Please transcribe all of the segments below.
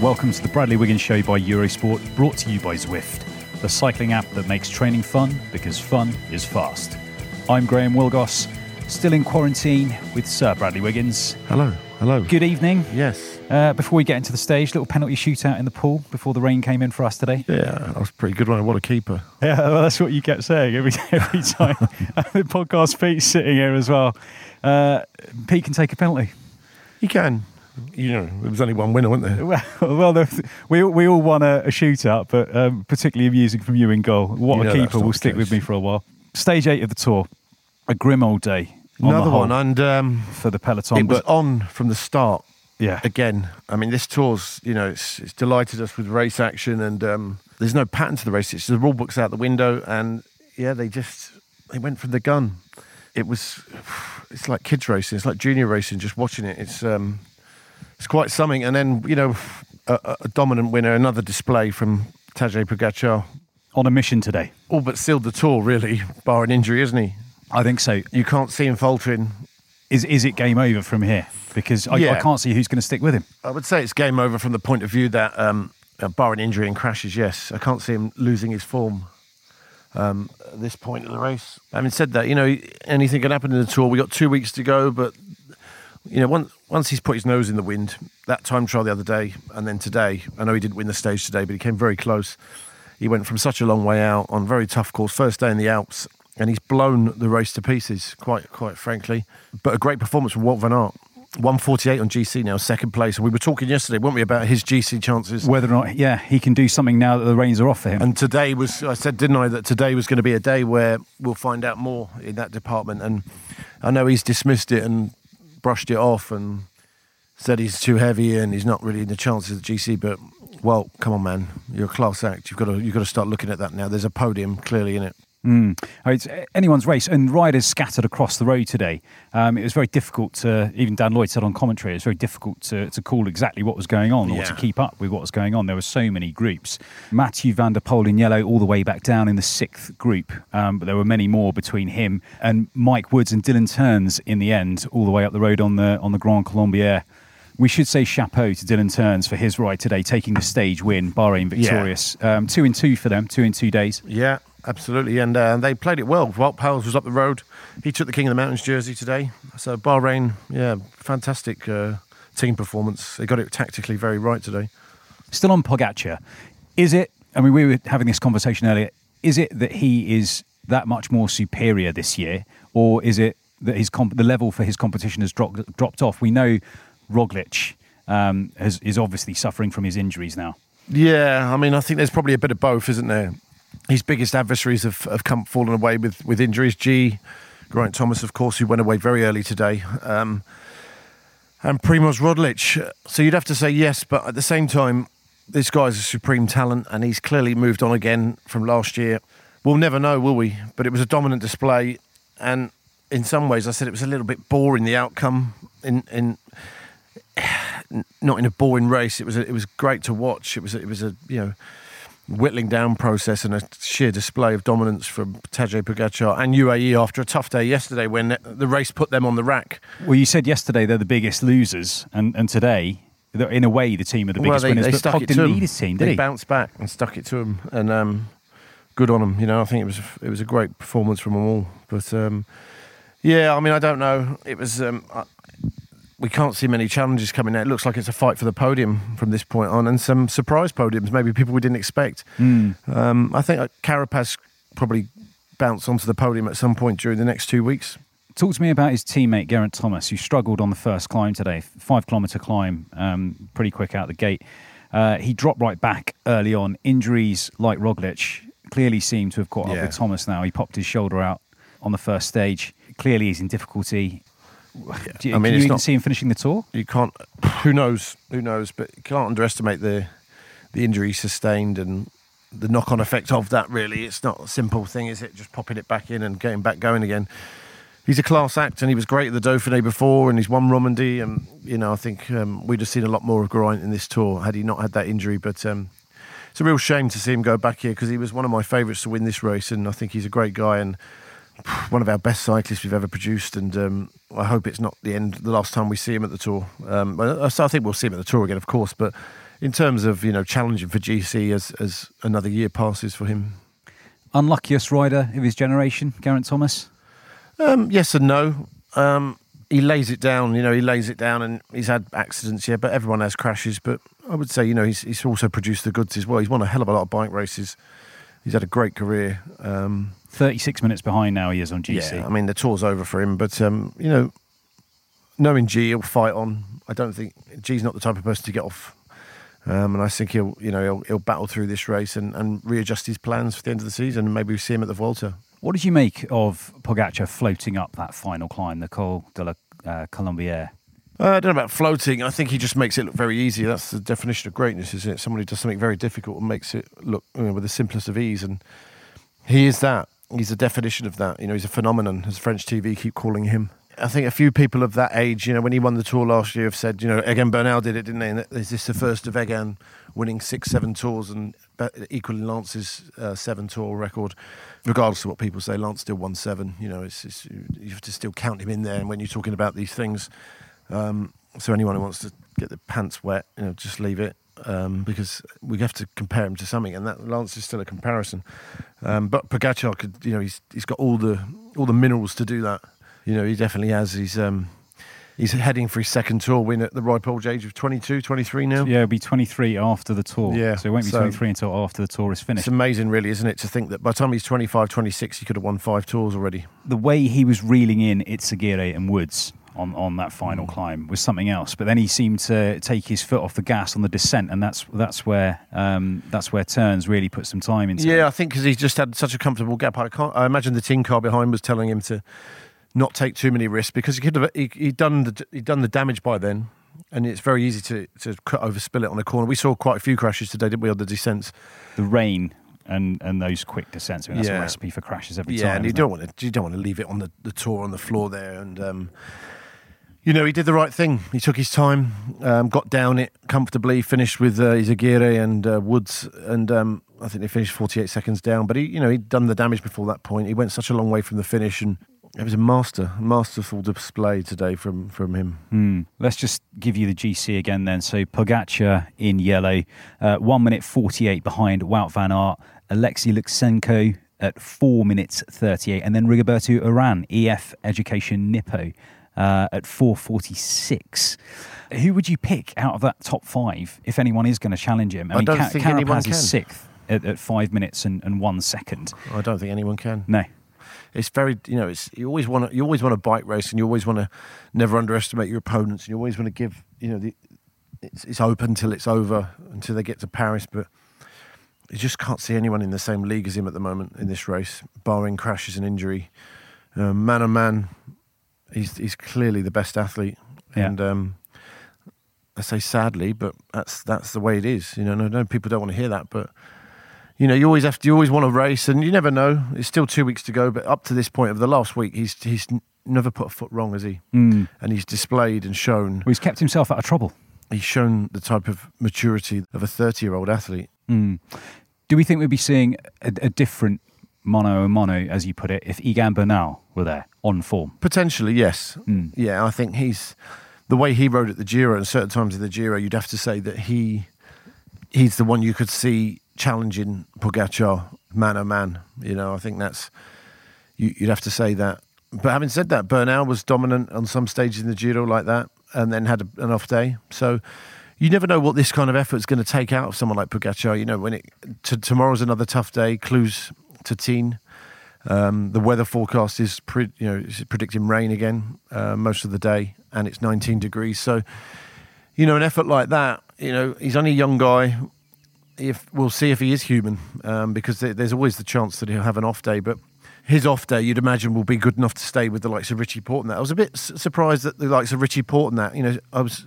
Welcome to the Bradley Wiggins Show by Eurosport, brought to you by Zwift, the cycling app that makes training fun because fun is fast. I'm Graham Willgoss, still in quarantine with Sir Bradley Wiggins. Hello, hello. Good evening. Yes. Uh, before we get into the stage, little penalty shootout in the pool before the rain came in for us today. Yeah, that was a pretty good one. What a keeper. Yeah, well, that's what you kept saying every every time. the podcast Pete's sitting here as well. Uh, Pete can take a penalty. He can. You know, there was only one winner, wasn't there? Well, well the, we we all won a, a shootout, but um, particularly amusing from you in goal. What You a keeper will stick with me for a while. Stage eight of the tour, a grim old day. on Another one, and um, for the peloton. it was but on from the start. yeah, Again, I mean, this tour's, you know, it's, it's delighted us with race action, and um, there's no pattern to the race. It's the rule book's out the window, and yeah, they just they went from the gun. It was, it's like kids racing. It's like junior racing. Just watching it, it's um, it's quite something. And then you know, a, a- dominant winner, another display from Tadej Pogacar. on a mission today. all but sealed the tour, really, bar an injury, isn't he? I think so. You can't see him faltering. Is is it game over from here? Because I, I can't see who's going to stick with him. I would say it's game over from the point of view that, um, bar an injury and crashes, yes. I can't see him losing his form um, at this point of the race. Having said that, you know, anything can happen in the tour. we got two weeks to go, but, you know, once, once he's put his nose in the wind, that time trial the other day, and then today, I know he didn't win the stage today, but he came very close. He went from such a long way out on very tough course, first day in the Alps, and he's blown the race to pieces, quite quite frankly. But a great performance from Wout Van Aert. 148 on GC now, second place. And we were talking yesterday, weren't we, about his GC chances? Whether or not, yeah, he can do something now that the reins are off for him. And today was, I said, didn't I, that today was going to be a day where we'll find out more in that department. And I know he's dismissed it and brushed it off and said he's too heavy and he's not really in the chances at GC. But Wout, come on, man, you're a class act. You've got to you've got to start looking at that now. There's a podium clearly in it. Mm. Oh, It's anyone's race, and riders scattered across the road today. Um, it was very difficult to, even Dan Lloyd said on commentary, it was very difficult to, to call exactly what was going on or to keep up with what was going on. There were so many groups. Mathieu van der Poel in yellow, all the way back down in the sixth group, um, but there were many more between him and Mike Woods and Dylan Teuns in the end, all the way up the road on the on the Grand Colombier. We should say chapeau to Dylan Teuns for his ride today, taking the stage win, Bahrain victorious. Um, two in two for them, two in two days. Yeah, absolutely. And uh, they played it well. Wout Poels was up the road. He took the King of the Mountains jersey today. So Bahrain, yeah, fantastic uh, team performance. They got it tactically very right today. Still on Pogacar, is it? I mean, we were having this conversation earlier. Is it that he is that much more superior this year, or is it that his comp- the level for his competition has dropped dropped off? We know Roglic um, has, is obviously suffering from his injuries now. Yeah, I mean, I think there's probably a bit of both, isn't there? His biggest adversaries have, have come fallen away with, with injuries. G, Geraint Thomas, of course, who went away very early today, um, and Primoz Roglic. So you'd have to say yes, but at the same time, this guy's a supreme talent, and he's clearly moved on again from last year. We'll never know, will we? But it was a dominant display, and in some ways, I said it was a little bit boring. The outcome in in not in a boring race. It was a, it was great to watch. It was a, it was a you know whittling down process and a sheer display of dominance from Tadej Pogacar and UAE after a tough day yesterday when the race put them on the rack. Well, you said yesterday they're the biggest losers, and, and today, in a way, the team are the well, biggest they, winners. they but stuck Pog it to didn't him. need his team, did they he? bounced back and stuck it to him, and um, good on him. You know, I think it was it was a great performance from them all. But um, yeah, I mean, I don't know. It was. Um, I, we can't see many challenges coming out. It looks like it's a fight for the podium from this point on, and some surprise podiums, maybe people we didn't expect. Hmm. Um, I think uh, Carapaz probably bounce onto the podium at some point during the next two weeks. Talk to me about his teammate Geraint Thomas, who struggled on the first climb today, five kilometre climb, um, pretty quick out the gate. Uh, he dropped right back early on. Injuries like Roglic clearly seem to have caught up Yeah. with Thomas now. He popped his shoulder out on the first stage. Clearly, he's in difficulty. Do you, I mean, you not- see him finishing the tour? you can't. Who knows? Who knows? But you can't underestimate the the injury sustained and the knock on effect of that. Really, it's not a simple thing, is it? Just popping it back in and getting back going again. He's a class act, and he was great at the Dauphiné before, and he's won Romandy. And you know, I think um, we'd have seen a lot more of Geraint in this tour had he not had that injury. But um, it's a real shame to see him go back here because he was one of my favourites to win this race, and I think he's a great guy and one of our best cyclists we've ever produced. And um, I hope it's not the end, the last time we see him at the tour. Um, I I think we'll see him at the tour again, of course. But in terms of you know challenging for GC as as another year passes for him, Unluckiest rider of his generation, Geraint Thomas. Um, yes and no. Um, he lays it down, you know, he lays it down and he's had accidents, yeah, but everyone has crashes. But I would say, you know, he's, he's also produced the goods as well. He's won a hell of a lot of bike races. He's had a great career. Um, 36 minutes behind now he is on GC. yeah, I mean, the tour's over for him, but, um, you know, knowing G, he'll fight on. I don't think G's not the type of person to get off. Um, and I think he'll, you know, he'll, he'll battle through this race and, and readjust his plans for the end of the season and maybe we see him at the Vuelta. What did you make of Pogacar floating up that final climb, the Col de la uh, Colombière? Uh, I don't know about floating. I think he just makes it look very easy. That's the definition of greatness, isn't it? Somebody does something very difficult and makes it look you know, with the simplest of ease. And he is that. He's the definition of that. You know, he's a phenomenon, as French TV keep calling him. I think a few people of that age, you know, when he won the tour last year, have said, you know, Egan Bernal did it, didn't they? And is this the first of Egan winning six, seven tours and equaling Lance's uh, seven tour record? Regardless of what people say, Lance still won seven. You know, it's, it's, you have to still count him in there. And when you're talking about these things, um, so anyone who wants to get the pants wet, you know, just leave it um, because we have to compare him to something, and that Lance is still a comparison. Um, but Pogacar could, you know, he's he's got all the all the minerals to do that. You know, he definitely has. He's um, he's heading for his second tour win at the ripe old age of 22, 23 now. Yeah, it'll be 23 after the tour. Yeah, So it won't be so- 23 until after the tour is finished. It's amazing, really, isn't it, to think that by the time he's 25, 26, he could have won five tours already. the way he was reeling in Izagirre and Woods on, on that final Mm. climb was something else. But then he seemed to take his foot off the gas on the descent, and that's that's where um, that's where Teuns really put some time into. Yeah, it. I think because he's just had such a comfortable gap. I can't. I imagine the team car behind was telling him to not take too many risks because he could have. He, he'd done the he'd done the damage by then, and it's very easy to to cut over spill it on a corner. We saw quite a few crashes today, didn't we, on the descents? the rain and and those quick descents. I mean, that's Yeah. a recipe for crashes every yeah, time. Yeah, and you don't want to you don't want to leave it on the, the tour on the floor there. And um, you know, he did the right thing. He took his time, um, got down it comfortably, finished with uh, Izagirre and uh, Woods, and um, I think they finished 48 seconds down. But he, you know, he'd done the damage before that point. He went such a long way from the finish, and it was a master, masterful display today from from him. Hmm. Let's just give you the GC again then. So Pogacar in yellow, uh, 1 minute 48 behind Wout van Aert, Alexei Lutsenko at 4 minutes 38, and then Rigoberto Uran, EF Education Nippo, uh, at 4.46. Who would you pick out of that top five if anyone is going to challenge him? I mean, don't Ca- think anyone Carapaz can. is sixth at, at 5 minutes and, and 1 second. I don't think anyone can. No. it's very you know it's you always want to you always want to bike race and you always want to never underestimate your opponents and you always want to give you know the it's, it's open until it's over until they get to Paris but you just can't see anyone in the same league as him at the moment in this race barring crashes and injury um, man on man he's he's clearly the best athlete Yeah. and um, I say sadly but that's that's the way it is you know no, no people don't want to hear that but you know, you always have to, you always want to race, and you never know. It's still two weeks to go, but up to this point of the last week, he's he's never put a foot wrong, has he? Mm. And he's displayed and shown. Well, he's kept himself out of trouble. He's shown the type of maturity of a thirty-year-old athlete. Mm. Do we think we'd be seeing a, a different mono and mono, as you put it, if Egan Bernal were there on form? Potentially, yes. Mm. Yeah, I think he's the way he rode at the Giro, and certain times in the Giro, you'd have to say that he he's the one you could see challenging Pogacar man o man. You know, I think that's you, you'd have to say that. But having said that, Bernal was dominant on some stages in the Giro like that, and then had a, an off day. So you never know what this kind of effort is going to take out of someone like Pogacar. You know, when it t- tomorrow's another tough day. Cluses to Tignes. Um, the weather forecast is pre- you know predicting rain again uh, most of the day, and it's 19 degrees. So, you know, an effort like that, you know, he's only a young guy. If we'll see if he is human, um, because there, there's always the chance that he'll have an off day. But his off day, you'd imagine, will be good enough to stay with the likes of Richie Porte and that. I was a bit surprised that the likes of Richie Porte and that. You know, I was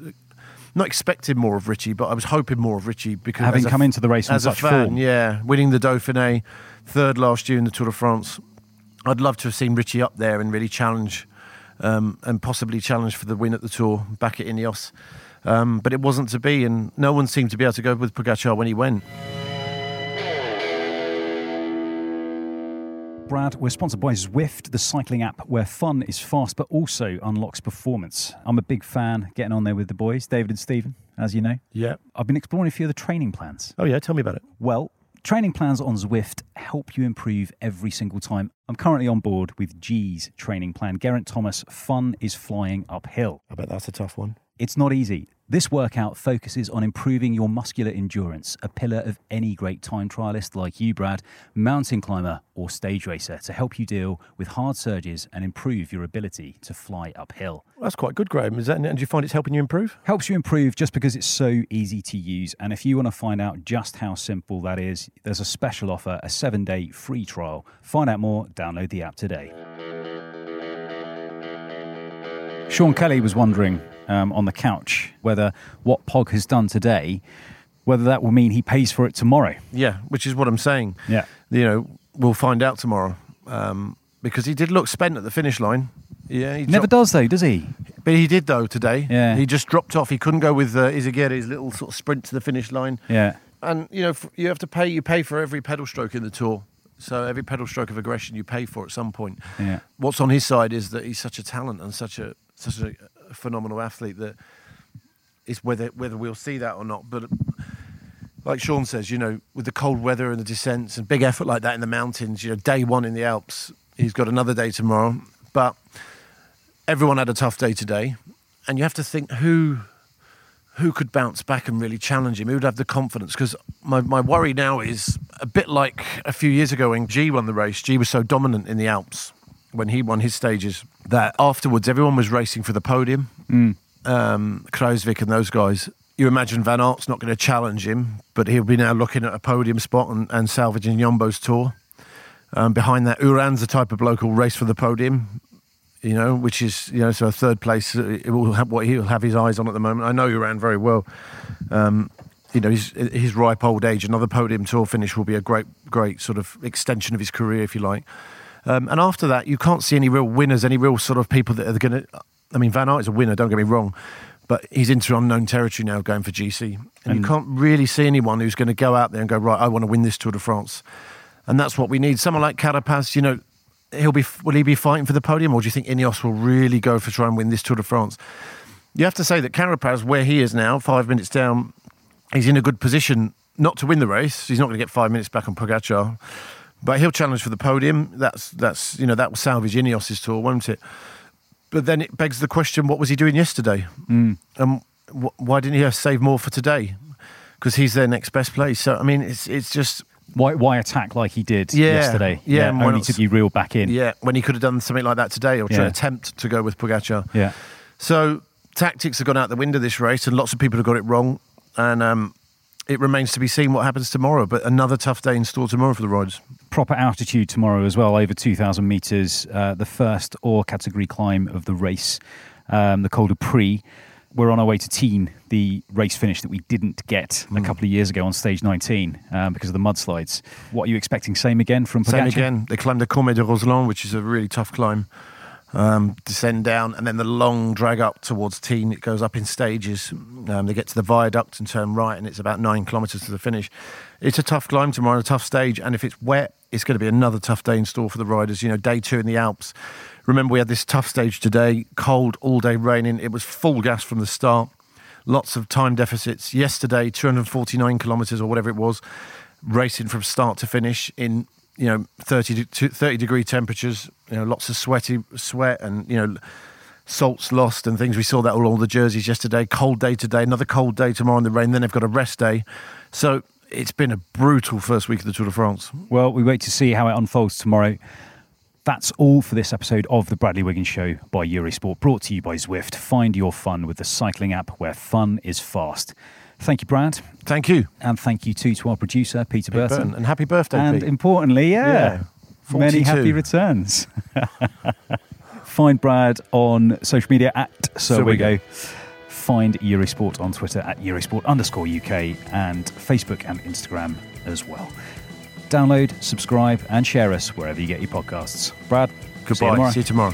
not expecting more of Richie, but I was hoping more of Richie because Having as a come into the race as such a fan, form. yeah, winning the Dauphiné, third last year in the Tour de France. I'd love to have seen Richie up there and really challenge, um, and possibly challenge for the win at the Tour back at Ineos. Um, but it wasn't to be, and no one seemed to be able to go with Pogacar when he went. Brad, we're sponsored by Zwift, the cycling app where fun is fast but also unlocks performance. I'm a big fan getting on there with the boys, David and Stephen, as you know. Yeah. I've been exploring a few of the training plans. Oh yeah. Tell me about it. Well, training plans on Zwift help you improve every single time. I'm currently on board with G's training plan. Geraint Thomas, fun is flying uphill. I bet that's a tough one. It's not easy. This workout focuses on improving your muscular endurance, a pillar of any great time trialist like you, Brad, mountain climber, or stage racer, to help you deal with hard surges and improve your ability to fly uphill. That's quite good, Graham. Is that? And do you find it's helping you improve? Helps you improve just because it's so easy to use. And if you want to find out just how simple that is, there's a special offer, a seven day free trial. Find out more, download the app today. Sean Kelly was wondering um, on the couch whether what Pog has done today, whether that will mean he pays for it tomorrow. Yeah, which is what I'm saying. Yeah. You know, we'll find out tomorrow um, because he did look spent at the finish line. Yeah, he Never does though, does he? But he did though today. Yeah. He just dropped off. He couldn't go with uh, Izagirre's little sort of sprint to the finish line. Yeah. And you know, you have to pay. You pay for every pedal stroke in the tour. So every pedal stroke of aggression you pay for at some point. Yeah. What's on his side is that he's such a talent and such a such a, a phenomenal athlete that it's whether whether we'll see that or not. But like Sean says, you know, with the cold weather and the descents and big effort like that in the mountains, you know, day one in the Alps, he's got another day tomorrow. But everyone had a tough day today, and you have to think who who could bounce back and really challenge him? Who would have the confidence? Because my, my worry now is a bit like a few years ago when G won the race. G was so dominant in the Alps when he won his stages that afterwards everyone was racing for the podium. Um, Kruiswijk and those guys. You imagine Van Aert's not going to challenge him, but he'll be now looking at a podium spot and, and salvaging Jumbo's tour. Um, behind that, Uran's the type of bloke who'll race for the podium you know, which is you know, so a third place. uh, It will have what he'll have his eyes on at the moment. I know Uran very well. Um, you know, his his ripe old age, another podium tour finish will be a great, great sort of extension of his career, if you like. Um, and after that, you can't see any real winners, any real sort of people that are going to. I mean, Van Aert is a winner. Don't get me wrong, but he's into unknown territory now, going for GC, and, you can't really see anyone who's going to go out there and go right. I want to win this Tour de France, and that's what we need. Someone like Carapaz, you know, he'll be. Will he be fighting for the podium, or do you think Ineos will really go for try and win this Tour de France? You have to say that Carapaz, where he is now, five minutes down, he's in a good position not to win the race. He's not going to get five minutes back on Pogacar, but he'll challenge for the podium. That's that's you know that will salvage Ineos's tour, won't it? But then it begs the question: What was he doing yesterday? Mm. Um, wh- why didn't he have save more for today? Because he's their next best place. So I mean, it's it's just Why, why attack like he did Yeah, yesterday? yeah, and why only to be reeled back in. yeah. When he could have done something like that today, or Yeah. attempt to go with Pogacar. Yeah. So tactics have gone out the window this race, and lots of people have got it wrong. And um, it remains to be seen what happens tomorrow. But another tough day in store tomorrow for the riders. Proper altitude tomorrow as well, over 2,000 metres, uh, the first or category climb of the race, um, the Col de Pré. We're on our way to Tignes, the race finish that we didn't get Hmm. a couple of years ago on stage 19 um, because of the mudslides. What are you expecting? Same again from Same again. They climb the Cormet de Roselend, which is a really tough climb. Um, descend down, and then the long drag up towards Tignes. It goes up in stages. Um, they get to the viaduct and turn right, and it's about nine kilometres to the finish. It's a tough climb tomorrow, a tough stage, and if it's wet, it's going to be another tough day in store for the riders. You know, day two in the Alps. Remember, we had this tough stage today, cold, all day raining. It was full gas from the start. Lots of time deficits. Yesterday, 249 kilometres or whatever it was, racing from start to finish in you know 30 30 degree temperatures you know lots of sweaty sweat and you know salts lost and things we saw that all on the jerseys yesterday cold day today another cold day tomorrow in the rain then they've got a rest day so it's been a brutal first week of the Tour de France Well, we wait to see how it unfolds tomorrow. That's all for this episode of the Bradley Wiggins Show by Eurosport, brought to you by Zwift. Find your fun with the cycling app where fun is fast. Thank you, Brad. Thank you. And thank you too to our producer, Peter Burton. Burton. And happy birthday, And Pete. importantly, yeah, Yeah, many happy returns. Find Brad on social media at So, So We We Go. Go. Find Eurosport on Twitter at Eurosport underscore UK and Facebook and Instagram as well. Download, subscribe, and share us wherever you get your podcasts. Brad, see you Goodbye. tomorrow. See you tomorrow.